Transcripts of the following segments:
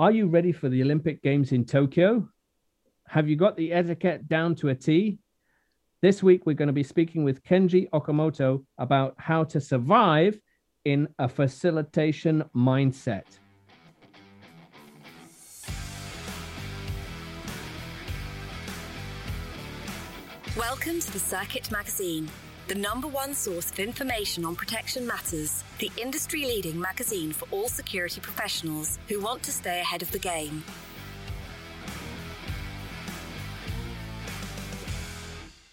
Are you ready for the Olympic Games in Tokyo? Have you got the etiquette down to a T? This week, we're going to be speaking with Kenji Okamoto about how to survive in a facilitation mindset. Welcome to the Circuit Magazine, the number one source of information on protection matters, the industry leading magazine for all security professionals who want to stay ahead of the game.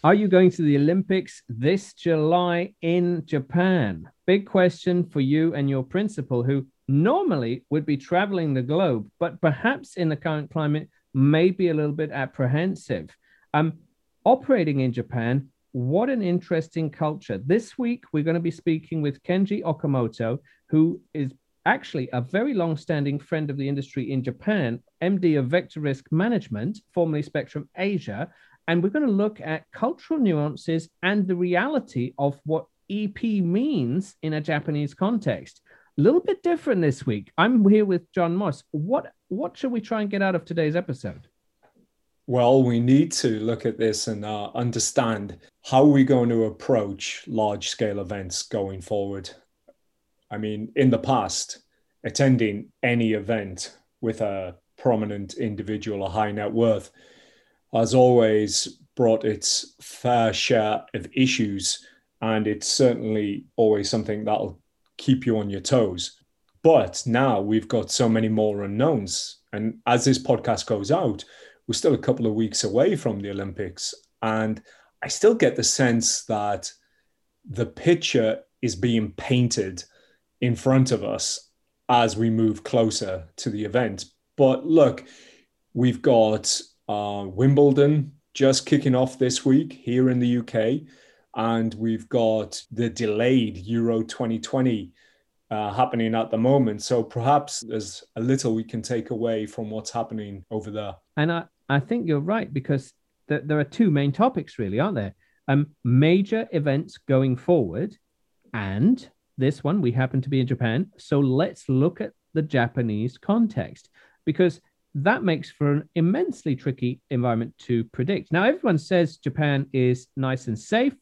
Are you going to the Olympics this July in Japan? Big question for you and your principal, who normally would be traveling the globe, but perhaps in the current climate may be a little bit apprehensive. Um, operating in Japan, what an interesting culture. This week, we're going to be speaking with Kenji Okamoto, who is actually a very long standing friend of the industry in Japan, MD of Vector Risk Management, formerly Spectrum Asia, and we're going to look at cultural nuances and the reality of what EP means in a Japanese context. A little bit different this week. I'm here with John Moss. What what should we try and get out of today's episode? Well, we need to look at this and uh, understand how are we're going to approach large scale events going forward. I mean, in the past, attending any event with a prominent individual or high net worth has always brought its fair share of issues, and it's certainly always something that'll keep you on your toes. But now we've got so many more unknowns. And as this podcast goes out, we're still a couple of weeks away from the Olympics. And I still get the sense that the picture is being painted in front of us as we move closer to the event. But look, we've got uh, Wimbledon just kicking off this week here in the UK. And we've got the delayed Euro 2020 uh, happening at the moment. So perhaps there's a little we can take away from what's happening over there. And I, I think you're right because th- there are two main topics, really, aren't there? Um, major events going forward. And this one, we happen to be in Japan. So let's look at the Japanese context because that makes for an immensely tricky environment to predict. Now, everyone says Japan is nice and safe,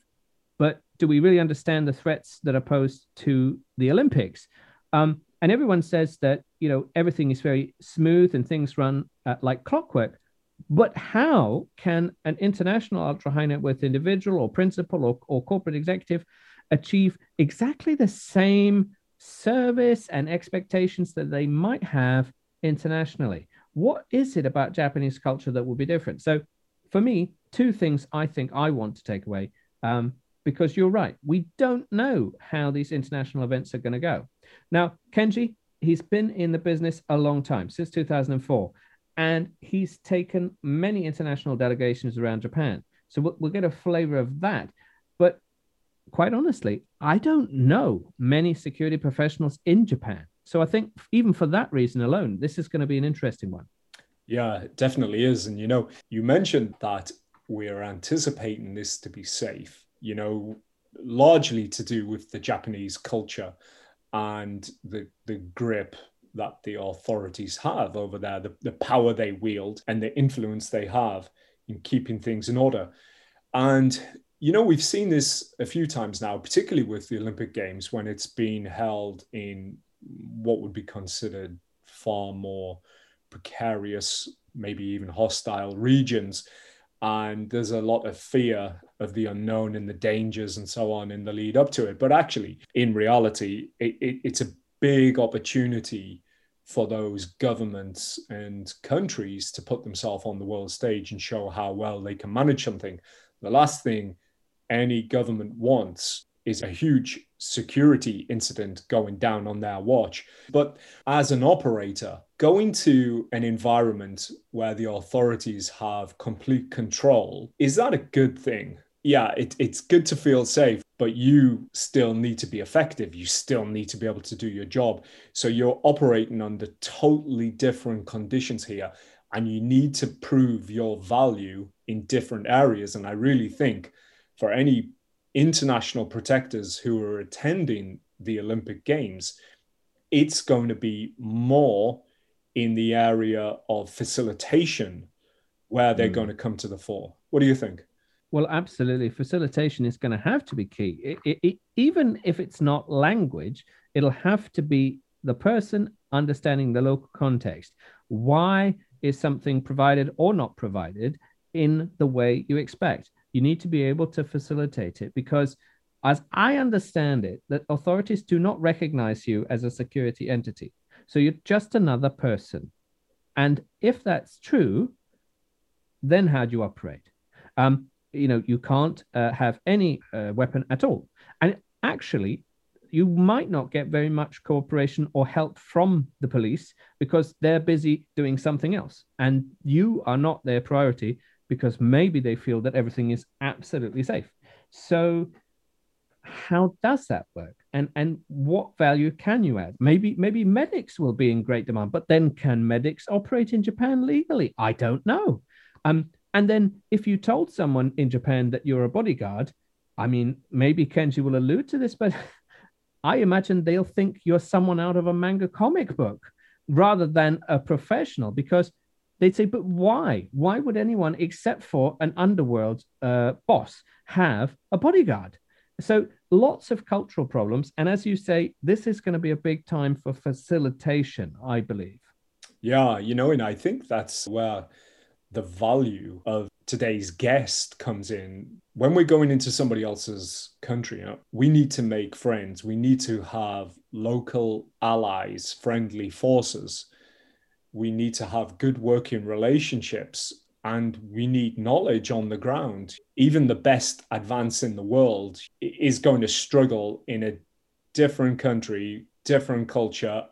but do we really understand the threats that are posed to the Olympics? Um, and everyone says that you know everything is very smooth and things run uh, like clockwork. But how can an international ultra high net worth individual or principal or, or corporate executive achieve exactly the same service and expectations that they might have internationally? what is it about Japanese culture that will be different? So, for me, two things I think I want to take away, um, because you're right, we don't know how these international events are going to go. Now, Kenji, he's been in the business a long time, since 2004, and he's taken many international delegations around Japan. So, we'll, we'll get a flavor of that. But quite honestly, I don't know many security professionals in Japan. So I think even for that reason alone, this is going to be an interesting one. Yeah, it definitely is. And you know, you mentioned that we're anticipating this to be safe, you know, largely to do with the Japanese culture and the the grip that the authorities have over there, the, the power they wield and the influence they have in keeping things in order. And you know, we've seen this a few times now, particularly with the Olympic Games when it's been held in what would be considered far more precarious, maybe even hostile regions. And there's a lot of fear of the unknown and the dangers and so on in the lead up to it. But actually, in reality, it, it, it's a big opportunity for those governments and countries to put themselves on the world stage and show how well they can manage something. The last thing any government wants is a huge security incident going down on their watch. But as an operator, going to an environment where the authorities have complete control, is that a good thing? Yeah, it, it's good to feel safe, but you still need to be effective. You still need to be able to do your job. So you're operating under totally different conditions here, and you need to prove your value in different areas. And I really think for any international protectors who are attending the Olympic Games, it's going to be more in the area of facilitation where they're mm. going to come to the fore. What do you think? Well, absolutely. Facilitation is going to have to be key. It, it, it, even if it's not language, it'll have to be the person understanding the local context. Why is something provided or not provided in the way you expect? You need to be able to facilitate it because, as I understand it, that authorities do not recognize you as a security entity. So you're just another person. And if that's true, then how do you operate? Um, you know, you can't uh, have any uh, weapon at all. And actually, you might not get very much cooperation or help from the police because they're busy doing something else. And you are not their priority because maybe they feel that everything is absolutely safe. So, how does that work? And and what value can you add? Maybe maybe medics will be in great demand, but then can medics operate in Japan legally? I don't know. Um, and then if you told someone in Japan that you're a bodyguard, I mean, maybe Kenji will allude to this, but I imagine they'll think you're someone out of a manga comic book rather than a professional because they'd say, but why? Why would anyone except for an underworld uh, boss have a bodyguard? So lots of cultural problems. And as you say, this is going to be a big time for facilitation, I believe. Yeah, you know, and I think that's where the value of today's guest comes in. When we're going into somebody else's country you know, we need to make friends. We need to have local allies friendly forces. We need to have good working relationships and we need knowledge on the ground. Even the best advance in the world is going to struggle in a different country different culture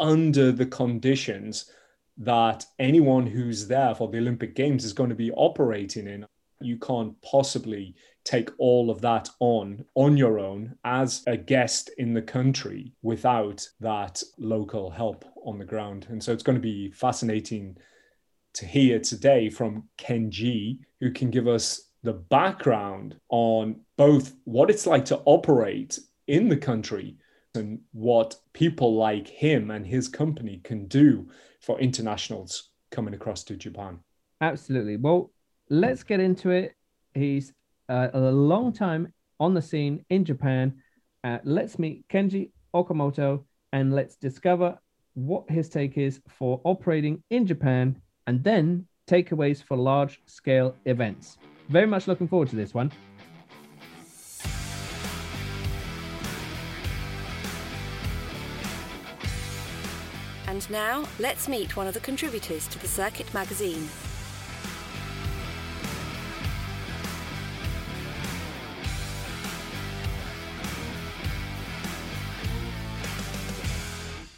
under the conditions that anyone who's there for the Olympic Games is going to be operating in. You can't possibly take all of that on on your own as a guest in the country without that local help on the ground. And so it's going to be fascinating to hear today from Kenji, who can give us the background on both what it's like to operate in the country and what people like him and his company can do for internationals coming across to Japan. Absolutely. Well, let's get into it. He's uh, a long time on the scene in Japan. Uh, let's meet Kenji Okamoto and let's discover what his take is for operating in Japan and then takeaways for large scale events. Very much looking forward to this one. And now, let's meet one of the contributors to the Circuit magazine.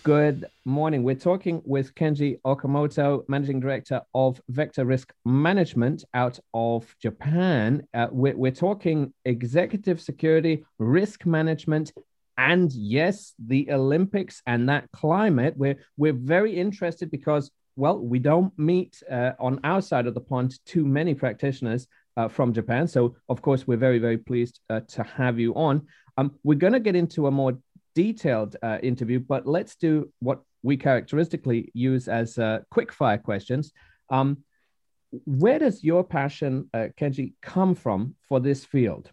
Good morning. We're talking with Kenji Okamoto, Managing Director of Vector Risk Management out of Japan. Uh, we're, we're talking executive security, risk management, and yes, the Olympics and that climate, we're we're very interested because well, we don't meet uh, on our side of the pond too many practitioners uh, from Japan. So of course, we're very very pleased uh, to have you on. Um, we're going to get into a more detailed uh, interview, but let's do what we characteristically use as uh, quick fire questions. Um, where does your passion, uh, Kenji, come from for this field?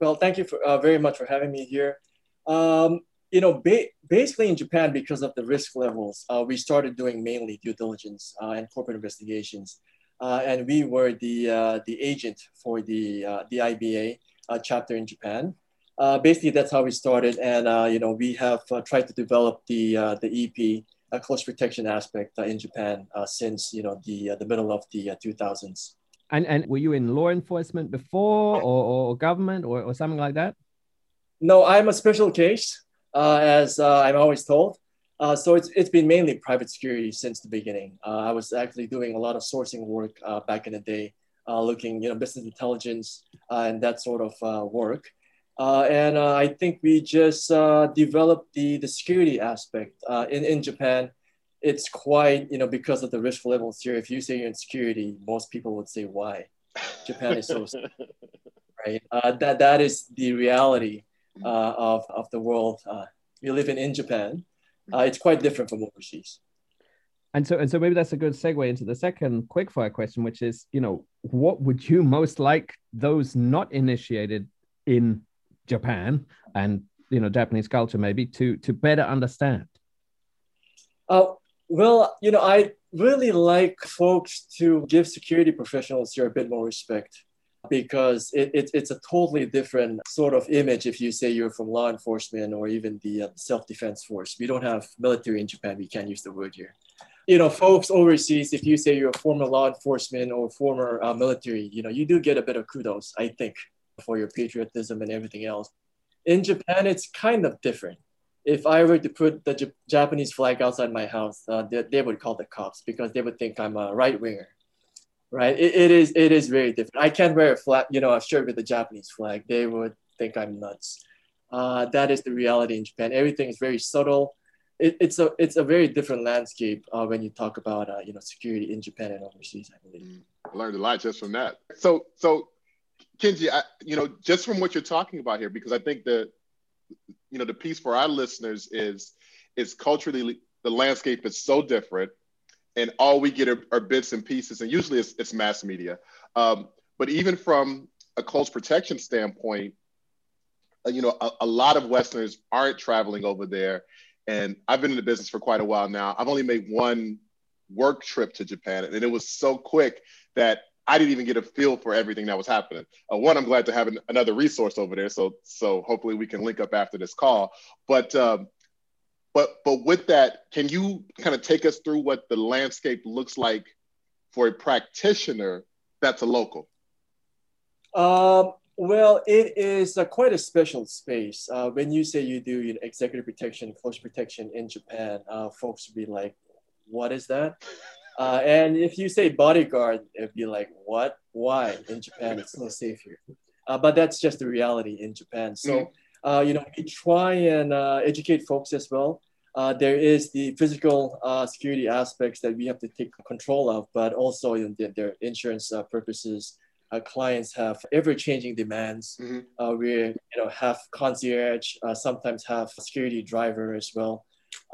Well, thank you for, uh, very much for having me here. Um, you know, ba- basically in Japan, because of the risk levels, uh, we started doing mainly due diligence uh, and corporate investigations. Uh, and we were the, uh, the agent for the, uh, the IBA chapter in Japan. basically, that's how we started. And, you know, we have tried to develop the, the EP close protection aspect in Japan since, you know, the, the middle of the 2000s. And and were you in law enforcement before, or, or government, or, or something like that? No, I'm a special case, uh, as uh, I'm always told. Uh, so it's, it's been mainly private security since the beginning. Uh, I was actually doing a lot of sourcing work uh, back in the day, uh, looking, you know, business intelligence and that sort of work. and I think we just developed the, the security aspect in, in Japan it's quite, you know, because of the risk levels here. If you say you're in security, most people would say, why? Japan is so, right? Uh, that, that is the reality uh, of, of the world uh, we live in in Japan. Uh, it's quite different from overseas. and so and so maybe that's a good segue into the second quickfire question, which is, you know, what would you most like those not initiated in Japan and you know Japanese culture maybe to to better understand? Uh, well, you know, I really like folks to give security professionals here a bit more respect because it, it, it's a totally different sort of image if you say you're from law enforcement or even the uh, self-defense force. We don't have military in Japan. We can't use the word here. You know, folks overseas, if you say you're a former law enforcement or former uh, military, you know, you do get a bit of kudos, I think, for your patriotism and everything else. In Japan, it's kind of different. If I were to put the J- Japanese flag outside my house, uh, they, they would call the cops because they would think I'm a right winger right? It, it is it is very different. I can't wear a flag, you know, a shirt with the Japanese flag. They would think I'm nuts. Uh, that is the reality in Japan. Everything is very subtle. It, it's a it's a very different landscape uh, when you talk about uh, you know security in Japan and overseas. I believe. Mm, I learned a lot just from that. So so, Kenji, I, you know, just from what you're talking about here, because I think the you know the piece for our listeners is is culturally the landscape is so different and all we get are, are bits and pieces, and usually it's, it's mass media. Um, but even from a close protection standpoint, uh, you know, a, a, lot of Westerners aren't traveling over there. And I've been in the business for quite a while now. I've only made one work trip to Japan, and it was so quick that I didn't even get a feel for everything that was happening. Uh, one, I'm glad to have an, another resource over there, so so hopefully we can link up after this call. But um, but but with that, can you kind of take us through what the landscape looks like for a practitioner that's a local? Um, well, it is uh, quite a special space. Uh, when you say you do you know, executive protection, close protection in Japan, uh, folks would be like, "What is that?" Uh, and if you say bodyguard, it'd be like, "What? Why?" In Japan, it's so safe here. Uh, but that's just the reality in Japan. So. Mm uh, you know, we try and uh, educate folks as well. Uh, there is the physical uh, security aspects that we have to take control of, but also you know, their, their insurance uh, purposes. Uh, clients have ever-changing demands. Mm-hmm. Uh, we you know have concierge, uh, sometimes have security driver as well,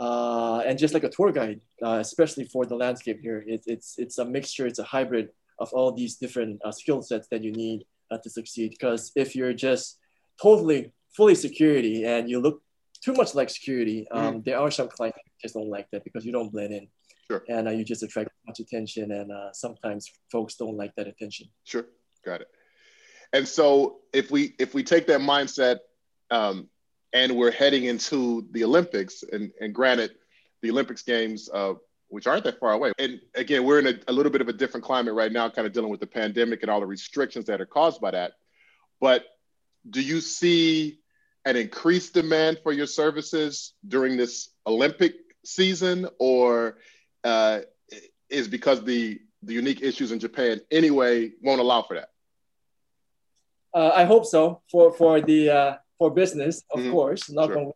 and just like a tour guide, especially for the landscape here, it, it's it's a mixture, it's a hybrid of all these different skill sets that you need to succeed. Because if you're just totally fully security and you look too much like security, um, mm. there are some clients that just don't like that because you don't blend in. Sure. And uh, you just attract much attention, and uh, sometimes folks don't like that attention. Sure, got it. And so if we if we take that mindset, um, and we're heading into the Olympics, and and granted, the Olympics games, uh, which aren't that far away, and again, we're in a, a little bit of a different climate right now, kind of dealing with the pandemic and all the restrictions that are caused by that. But do you see an increased demand for your services during this Olympic season, or uh, is because the the unique issues in Japan anyway won't allow for that? Uh, I hope so for for the uh, for business, of mm-hmm. course. Not sure.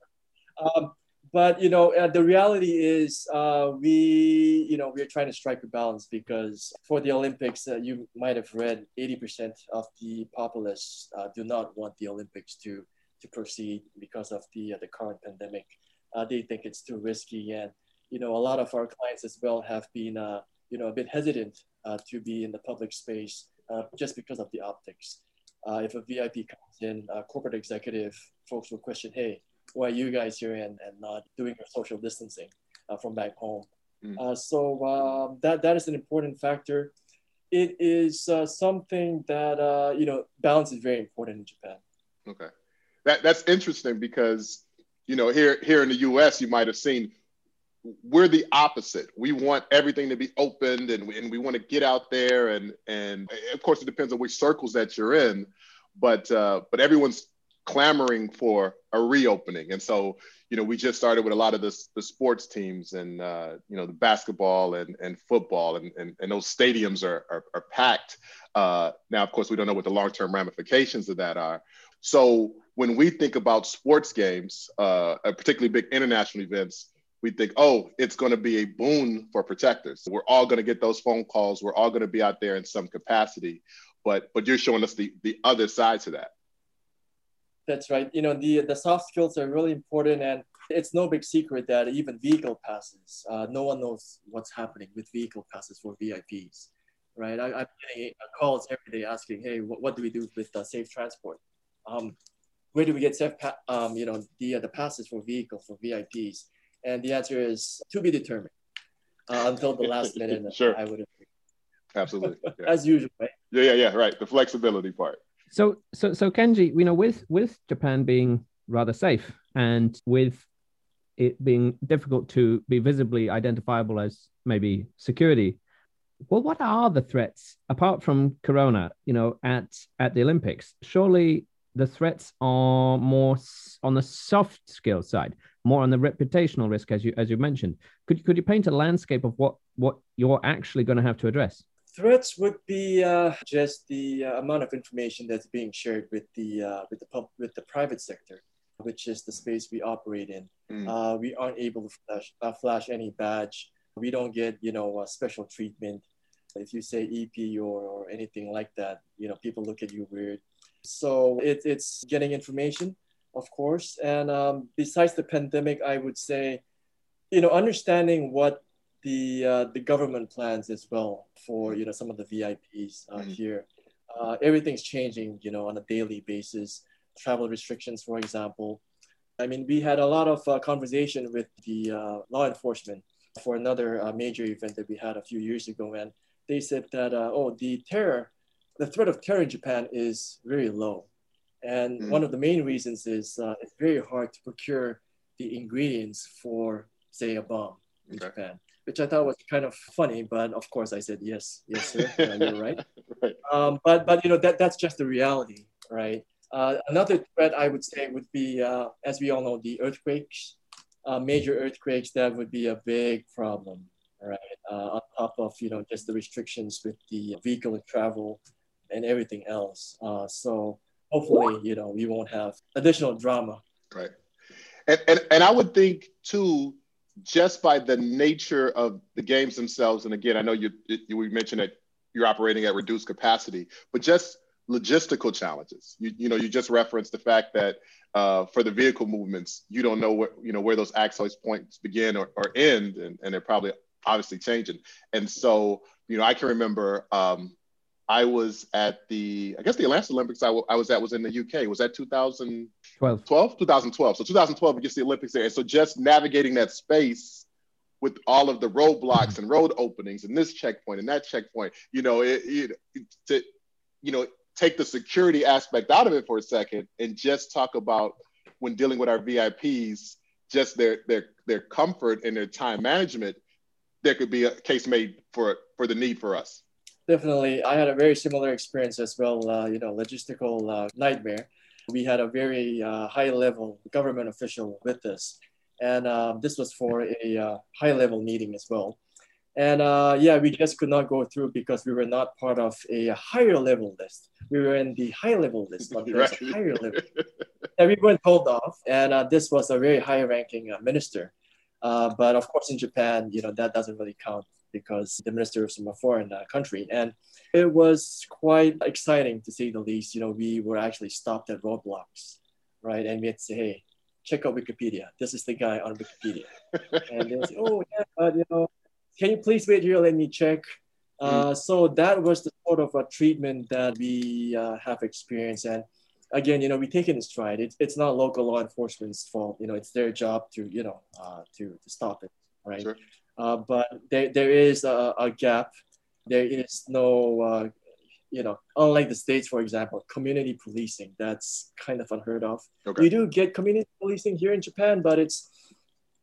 um, but you know uh, the reality is uh, we you know we're trying to strike a balance because for the olympics uh, you might have read 80% of the populace uh, do not want the olympics to to proceed because of the uh, the current pandemic uh, they think it's too risky and you know a lot of our clients as well have been you know a bit hesitant to be in the public space just because of the optics if a vip comes in corporate executive folks will question hey why are you guys here and, and not doing your social distancing uh, from back home. Mm. Uh, so um, that that is an important factor. It is uh, something that uh, you know balance is very important in Japan. Okay, that that's interesting because you know here here in the U.S. you might have seen we're the opposite. We want everything to be opened and we, and we want to get out there and and of course it depends on which circles that you're in, but uh, but everyone's clamoring for a reopening. And so, you know, we just started with a lot of the, the sports teams and, uh, you know, the basketball and, and football and, and, and those stadiums are, are, are packed. Uh, now, of course, we don't know what the long-term ramifications of that are. So when we think about sports games, uh, particularly big international events, we think, oh, it's going to be a boon for protectors. We're all going to get those phone calls. We're all going to be out there in some capacity. But but you're showing us the the other side to that. That's right. You know, the the soft skills are really important, and It's no big secret that even vehicle passes, uh, no one knows what's happening with vehicle passes for VIPs, right? I, am getting calls every day asking, hey, what, what do we do with uh, safe transport? Um, where do we get safe, pa- um, you know, the, uh, the passes for vehicles for VIPs? And the answer is to be determined uh, until the last minute. sure. I would agree. Absolutely. Yeah. As usual, right? Yeah, yeah, yeah. Right. The flexibility part. So, so, so Kenji, you know, with with Japan being rather safe and with it being difficult to be visibly identifiable as maybe security, well, what are the threats apart from Corona? You know, at at the Olympics, surely the threats are more on the soft skill side, more on the reputational risk, as you as you mentioned. Could could you paint a landscape of what what you're actually going to have to address? Threats would be uh, just the uh, amount of information that's being shared with the uh, with the pub- with the private sector, which is the space we operate in. Mm. we aren't able to flash, uh, flash any badge. We don't get you know special treatment. If you say EP or, or anything like that, you know people look at you weird. So it, it's getting information, of course. And um, besides the pandemic, I would say, you know, understanding what the uh, the government plans as well for you know some of the VIPs uh, mm-hmm. here. Uh, everything's changing, you know, on a daily basis. Travel restrictions, for example. I mean, we had a lot of uh, conversation with the uh, law enforcement for another uh, major event that we had a few years ago, and they said that oh, the terror the threat of terror in Japan is very low. And mm. one of the main reasons is uh, it's very hard to procure the ingredients for, say, a bomb in okay. Japan, which I thought was kind of funny. But of course, I said, yes, yes, sir, uh, you're right. right. Um, but, but, you know, that, that's just the reality, right? Uh, another threat I would say would be, uh, as we all know, the earthquakes, uh, major earthquakes, that would be a big problem, right? Uh, on top of, you know, just the restrictions with the vehicle travel and everything else. Uh, so hopefully, you know, we won't have additional drama. Right. And, and, and I would think too, just by the nature of the games themselves, and again, I know you, you mentioned that you're operating at reduced capacity, but just logistical challenges. You, you know, you just referenced the fact that uh, for the vehicle movements, you don't know where you know where those access points begin or, or end, and, and they're probably obviously changing. And so, you know, I can remember um, I was at the, I guess the Atlanta Olympics I, w- I was at was in the UK. Was that 2012? 12. 2012. So 2012, we get the Olympics there. And so just navigating that space with all of the roadblocks and road openings and this checkpoint and that checkpoint, you know, it, it, to, you know, take the security aspect out of it for a second and just talk about when dealing with our VIPs, just their their their comfort and their time management, there could be a case made for for the need for us. Definitely. I had a very similar experience as well, uh, you know, logistical uh, nightmare. We had a very uh, high level government official with us. And um, this was for a uh, high level meeting as well. And uh, yeah, we just could not go through because we were not part of a higher level list. We were in the high level list, not right. higher level. and we were told off. And uh, this was a very high ranking minister. but of course, in Japan, you know, that doesn't really count because the minister was from a foreign uh, country. And it was quite exciting to say the least. You know, we were actually stopped at roadblocks, right? And we had to say, hey, check out Wikipedia. This is the guy on Wikipedia. and they say, oh, yeah, but, you know, can you please wait here? Let me check. Uh, mm. so that was the sort of a treatment that we uh, have experienced. And again, you know, we take it in stride. It, it's not local law enforcement's fault. You know, it's their job to, you know, uh, to, to stop it, right? Sure. Uh, but there, there is a, a, gap. There is no, uh, you know, unlike the States, for example, community policing, that's kind of unheard of. Okay. You do get community policing here in Japan, but it's,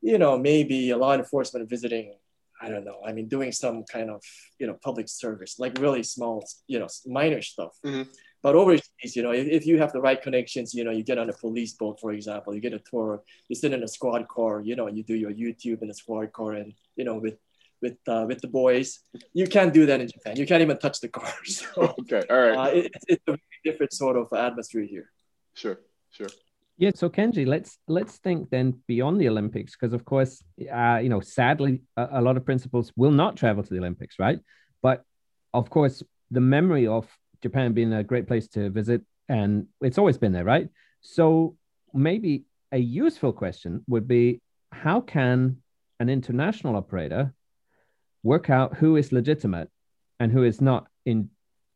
you know, maybe a law enforcement visiting, I don't know, I mean, doing some kind of, you know, public service, like really small, you know, minor stuff. Mm-hmm. But overseas, you know, if, if you have the right connections, you know, you get on a police boat, for example, you get a tour, you sit in a squad car, you know, you do your YouTube in a squad car and, you know, with with uh, with the boys. You can't do that in Japan. You can't even touch the car. So, okay, all right. Uh, it, it's a very different sort of atmosphere here. Sure, sure. Yeah. So Kenji, let's let's think then beyond the Olympics, because of course, uh, you know, sadly, a, a lot of principals will not travel to the Olympics, right? But of course, the memory of Japan being a great place to visit, and it's always been there, right? So maybe a useful question would be how can an international operator work out who is legitimate and who is not in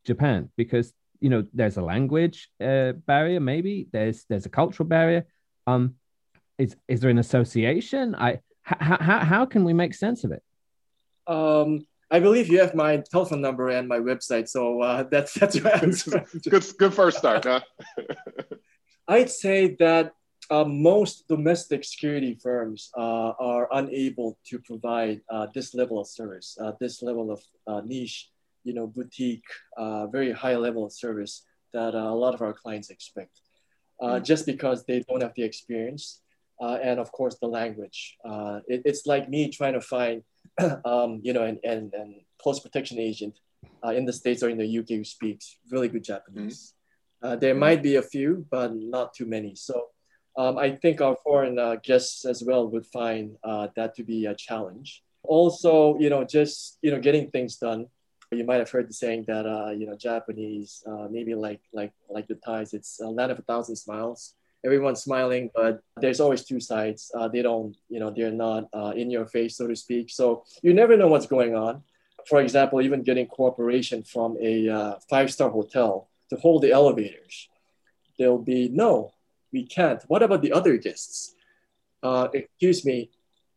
Japan? Because you know there's a language uh, barrier, maybe there's there's a cultural barrier. Um, is is there an association? I how how how can we make sense of it? Um, I believe you have my telephone number and my website, so uh, that's that's your answer. good, good first start, huh? I'd say that uh, most domestic security firms uh, are unable to provide uh, this level of service, uh, this level of uh, niche, you know, boutique, uh, very high level of service that a lot of our clients expect, mm-hmm. just because they don't have the experience and of course the language. It, it's like me trying to find, um, you know, and, an, an close protection agent in the States or in the UK who speaks really good Japanese. Mm-hmm. there might be a few, but not too many. So um, I think our foreign uh, guests as well would find uh, that to be a challenge. Also, you know, just you know, getting things done. You might have heard the saying that uh, you know, Japanese, uh, maybe like like like the Thais, it's a land of a thousand smiles. Everyone's smiling, but there's always two sides. Uh, they don't, you know, they're not uh, in your face, so to speak. So you never know what's going on. For example, even getting cooperation from a five-star hotel to hold the elevators, there'll be no we can't. What about the other guests? Uh, excuse me,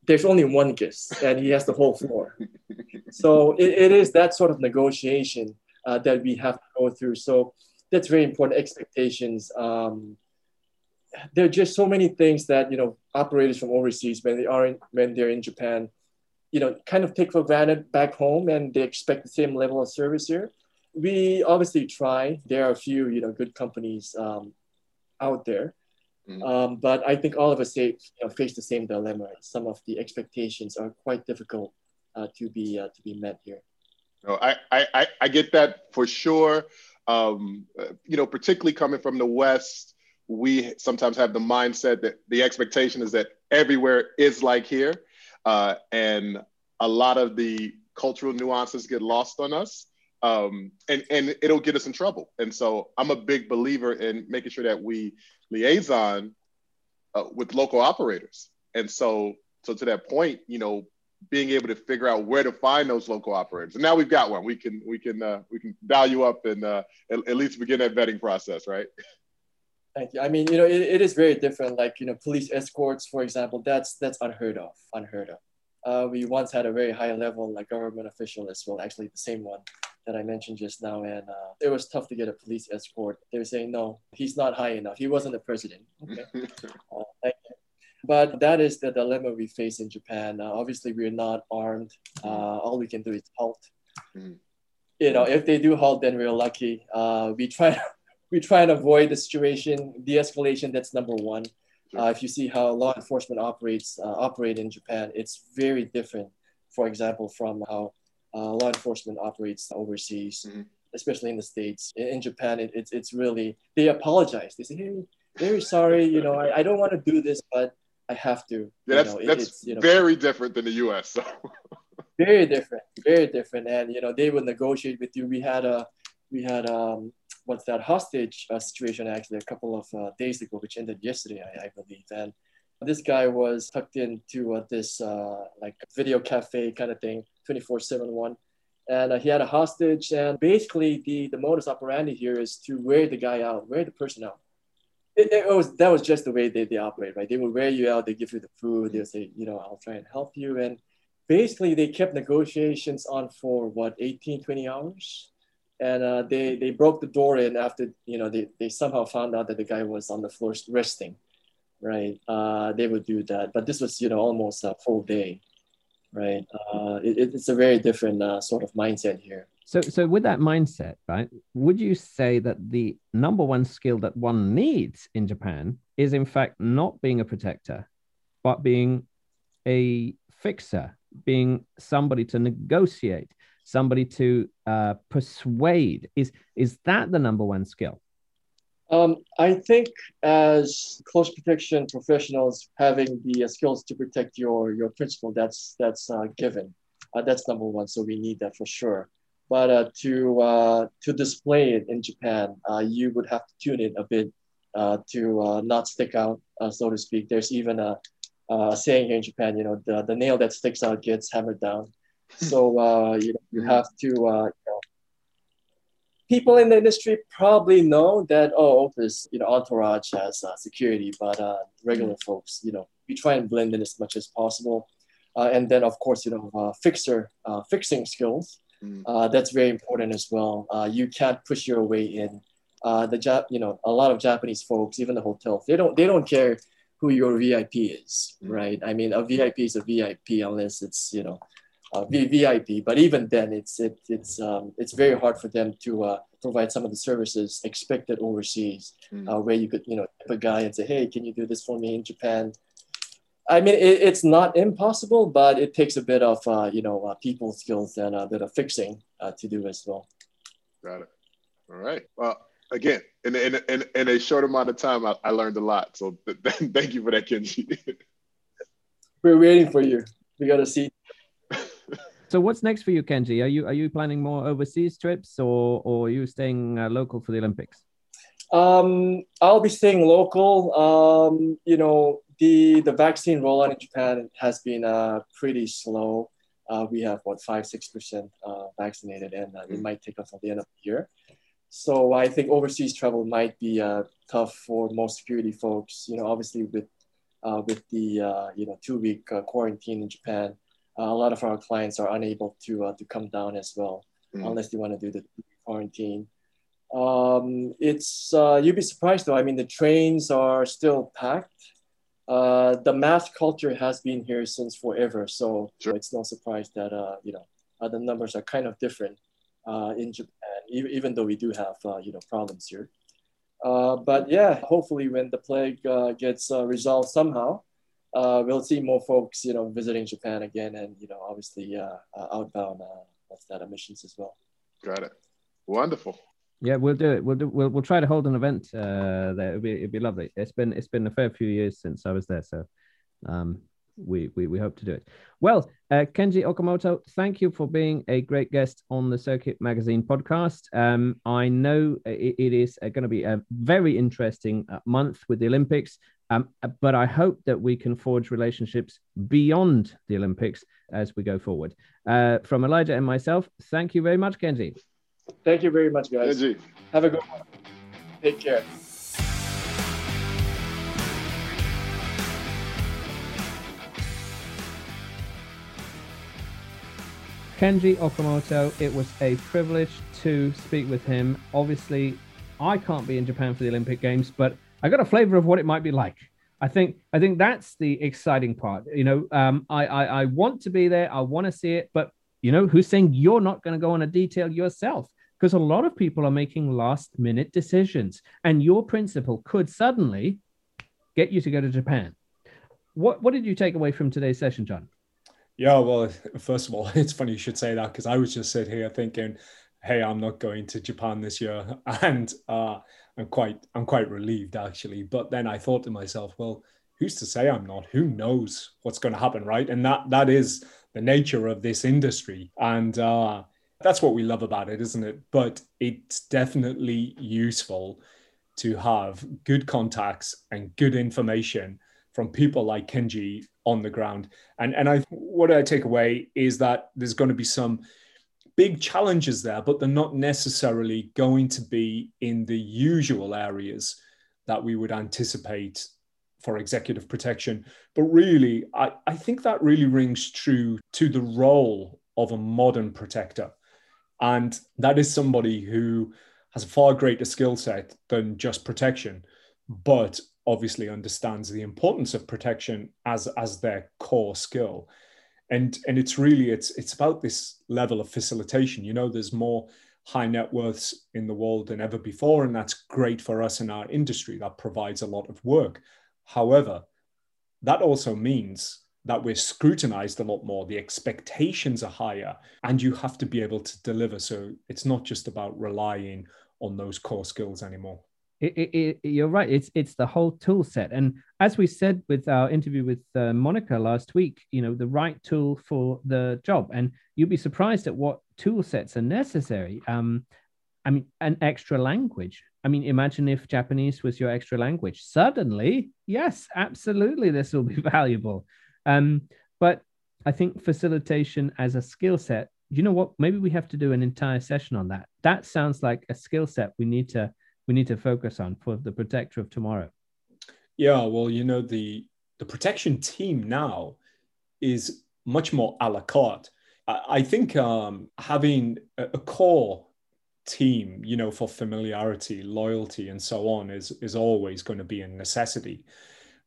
there's only one guest and he has the whole floor. so it, it is that sort of negotiation uh, that we have to go through. So that's very important expectations. Um, there are just so many things that you know operators from overseas when they are in, when they're in Japan, you know, kind of take for granted back home and they expect the same level of service here. We obviously try. There are a few you know good companies um, out there, Mm-hmm. Um, but I think all of us say, you know, face the same dilemma. Some of the expectations are quite difficult uh, to be uh, to be met here. No, I, I, I get that for sure. Um, you know, particularly coming from the West, we sometimes have the mindset that the expectation is that everywhere is like here, uh, and a lot of the cultural nuances get lost on us. Um, and, and it'll get us in trouble. And so I'm a big believer in making sure that we liaison uh, with local operators. And so, so to that point, you know, being able to figure out where to find those local operators. And now we've got one. We can we can uh, we can dial you up and uh, at, at, least begin that vetting process, right? Thank you. I mean, you know, it, it is very different. Like you know, police escorts, for example, that's that's unheard of. Unheard of. Uh, we once had a very high level like government official as well, actually the same one that I mentioned just now, and uh, it was tough to get a police escort. They were saying, no, he's not high enough. He wasn't the president. Okay. uh, thank you. But that is the dilemma we face in Japan. Uh, obviously, we're not armed. Uh, all we can do is halt. Mm-hmm. You know, if they do halt, then we're lucky. Uh, we try, we try and avoid the situation, de-escalation. That's number one. Uh, if you see how law enforcement operates operate in Japan, it's very different. For example, from how uh, law enforcement operates overseas, mm-hmm. especially in the states. In, in Japan, it, it's it's really they apologize. They say, "Hey, very sorry. You know, I, I don't want to do this, but I have to." Yeah, that's know, that's you know, very different than the U.S. So. very different, very different, and you know they would negotiate with you. We had a we had um what's that hostage uh, situation actually a couple of uh, days ago, which ended yesterday, I, I believe, and this guy was tucked into uh, this uh, like video cafe kind of thing 24-7 one. And he had a hostage and basically the, the modus operandi here is to wear the guy out wear the person out. It, it, was that was just the way they, they operate right? They will wear you out they give you the food they'll say you know i'll try and help you. And basically they kept negotiations on for what 18 20 hours and uh, they they broke the door in after you know they, they somehow found out that the guy was on the floor resting right uh, they would do that but this was you know almost a full day right? Uh, it, it's a very different uh, sort of mindset here. So, so with that mindset, right, would you say that the number one skill that one needs in Japan is in fact not being a protector, but being a fixer, being somebody to negotiate, somebody to uh, persuade? Is is that the number one skill? Um, I think as close protection professionals, having the uh, skills to protect your your principal, that's that's uh, given. Uh, that's number one. So we need that for sure. But uh, to uh, to display it in Japan, you would have to tune it a bit to not stick out, so to speak. There's even a, a, saying here in Japan, you know, the, the nail that sticks out gets hammered down. So uh, you know, you have to, uh, you know, people in the industry probably know that oh, Opus, you know, Entourage has uh, security, but regular folks, you know, we try and blend in as much as possible. and then, of course, you know, fixer fixing skills. Mm. that's very important as well. you can't push your way in uh, the Jap, you know, a lot of Japanese folks, even the hotels, they don't they don't care who your VIP is, mm. right? I mean, a VIP is a VIP unless it's you know, a VIP. But even then, it's it, it's um, it's very hard for them to uh, provide some of the services expected overseas, mm. uh, where you could you know tip a guy and say, hey, can you do this for me in Japan? I mean, it, it's not impossible, but it takes a bit of uh, you know uh, people skills and a bit of fixing uh, to do as well. Got it. All right. Well, again, in, in, in, in a short amount of time, I, I learned a lot. So th- th- thank you for that, Kenji. We're waiting for you. We got to see. So what's next for you, Kenji? Are you are you planning more overseas trips, or or are you staying uh, local for the Olympics? Um, I'll be staying local. Um, you know, the the vaccine rollout in Japan has been uh, pretty slow. Uh, we have what five six percent uh, vaccinated, and uh, it might take us until the end of the year. So I think overseas travel might be uh, tough for most security folks. You know, obviously with uh, with the uh, you know two week uh, quarantine in Japan, a lot of our clients are unable to uh, to come down as well mm. unless they want to do the quarantine. Um, it's you'd be surprised though. I mean, the trains are still packed. the math culture has been here since forever, so sure. it's no surprise that you know the numbers are kind of different in Japan even though we do have uh, you know problems here. Uh, but yeah, hopefully when the plague uh, gets resolved somehow, we'll see more folks you know visiting Japan again, and you know obviously outbound what's that emissions as well. Got it. Wonderful. Yeah, we'll do it. We'll do. We'll, we'll try to hold an event uh, there. It'd be, it'd be lovely. It's been it's been a fair few years since I was there, so um, we, we, we hope to do it. Well, uh, Kenji Okamoto, thank you for being a great guest on the Circuit Magazine podcast. Um, I know it, it is uh, going to be a very interesting uh, month with the Olympics, um, but I hope that we can forge relationships beyond the Olympics as we go forward. Uh, from Elijah and myself, thank you very much, Kenji. Thank you very much, guys. Kenji. Have a good one. Take care. Kenji Okamoto, it was a privilege to speak with him. Obviously, I can't be in Japan for the Olympic Games, but I got a flavor of what it might be like. I think I think that's the exciting part. You know, um, I, I I want to be there. I want to see it, but you know, who's saying you're not going to go on a detail yourself? Because a lot of people are making last minute decisions, and your principal could suddenly get you to go to Japan. What what did you take away from today's session, John? Yeah, well, first of all, it's funny you should say that because I was just sitting here thinking, "Hey, I'm not going to Japan this year," and uh, I'm quite, I'm quite relieved actually. But then I thought to myself, well, who's to say I'm not? Who knows what's going to happen, right? And that that is the nature of this industry, and uh, that's what we love about it, isn't it? But it's definitely useful to have good contacts and good information from people like Kenji on the ground. And and I what I take away is that there's going to be some big challenges there, but they're not necessarily going to be in the usual areas that we would anticipate for executive protection. But really, I, I think that really rings true to the role of a modern protector. And that is somebody who has a far greater skill set than just protection, but obviously understands the importance of protection as as their core skill and and it's really it's it's about this level of facilitation. You know there's more high net worths in the world than ever before and that's great for us in our industry. That provides a lot of work. However that also means that we're scrutinized a lot more. The expectations are higher and you have to be able to deliver. So it's not just about relying on those core skills anymore it, it, you're right. It's it's the whole tool set, and as we said with our interview with uh, Monica last week, you know, the right tool for the job, and you'd be surprised at what tool sets are necessary. Um, I mean, an extra language I mean, imagine if Japanese was your extra language. Suddenly, yes, absolutely, this will be valuable. Um, but I think facilitation as a skill set, you know what? Maybe we have to do an entire session on that. That sounds like a skill set we need to we need to focus on for the protector of tomorrow. Yeah, well, you know, the the protection team now is much more a la carte. I, I think um, having a, a core team, you know, for familiarity, loyalty, and so on is is always going to be a necessity.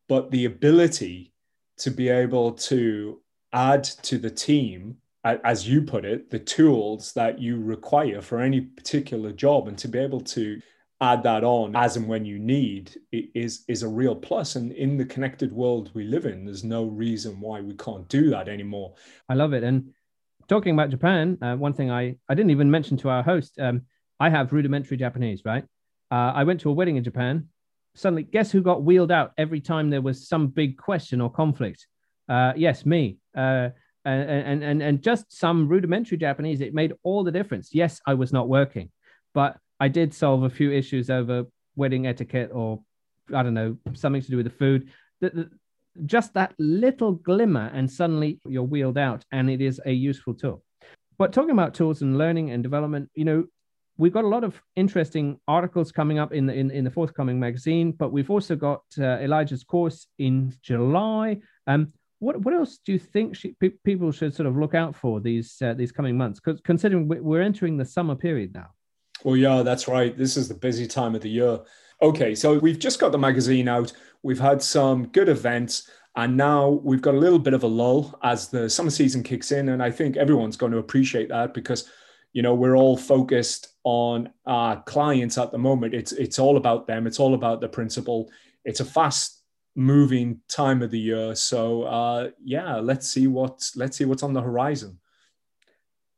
But the ability to be able to add to the team, as you put it, the tools that you require for any particular job, and to be able to add that on as and when you need is is a real plus and in the connected world we live in there's no reason why we can't do that anymore i love it and talking about japan uh, one thing i i didn't even mention to our host um, I have rudimentary Japanese, right? Uh, I went to a wedding in Japan. Suddenly, guess who got wheeled out every time there was some big question or conflict? Uh, yes, me. Uh, and, and, and just some rudimentary Japanese, it made all the difference. Yes, I was not working, but I did solve a few issues over wedding etiquette or I don't know, something to do with the food. Just that little glimmer, and suddenly you're wheeled out, and it is a useful tool. But talking about tools and learning and development, you know, we've got a lot of interesting articles coming up in the in, in the forthcoming magazine, but we've also got uh, Elijah's course in July. Um, what what else do you think she, pe- people should sort of look out for these uh, these coming months? Because considering we're entering the summer period now. Well, yeah, that's right. This is the busy time of the year. Okay, so we've just got the magazine out. We've had some good events. And now we've got a little bit of a lull as the summer season kicks in. And I think everyone's going to appreciate that because you know we're all focused on our clients at the moment it's it's all about them it's all about the principal it's a fast moving time of the year so uh yeah let's see what let's see what's on the horizon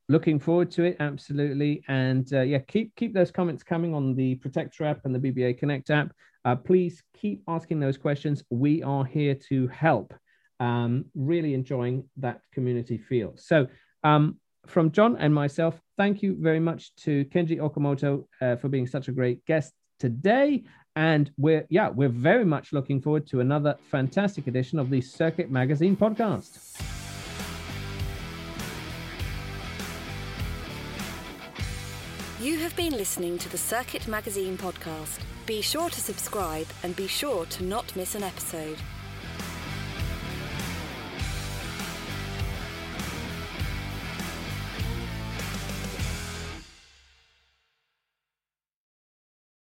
looking forward to it absolutely. And uh, yeah keep keep those comments coming on the protector app and the bba connect app. Uh, please keep asking those questions. We are here to help. Um, really enjoying that community feel. So um, from John and myself, thank you very much to Kenji Okamoto uh, for being such a great guest today. And we're, yeah, we're very much looking forward to another fantastic edition of the Circuit Magazine podcast. You have been listening to the Circuit Magazine podcast. Be sure to subscribe and be sure to not miss an episode.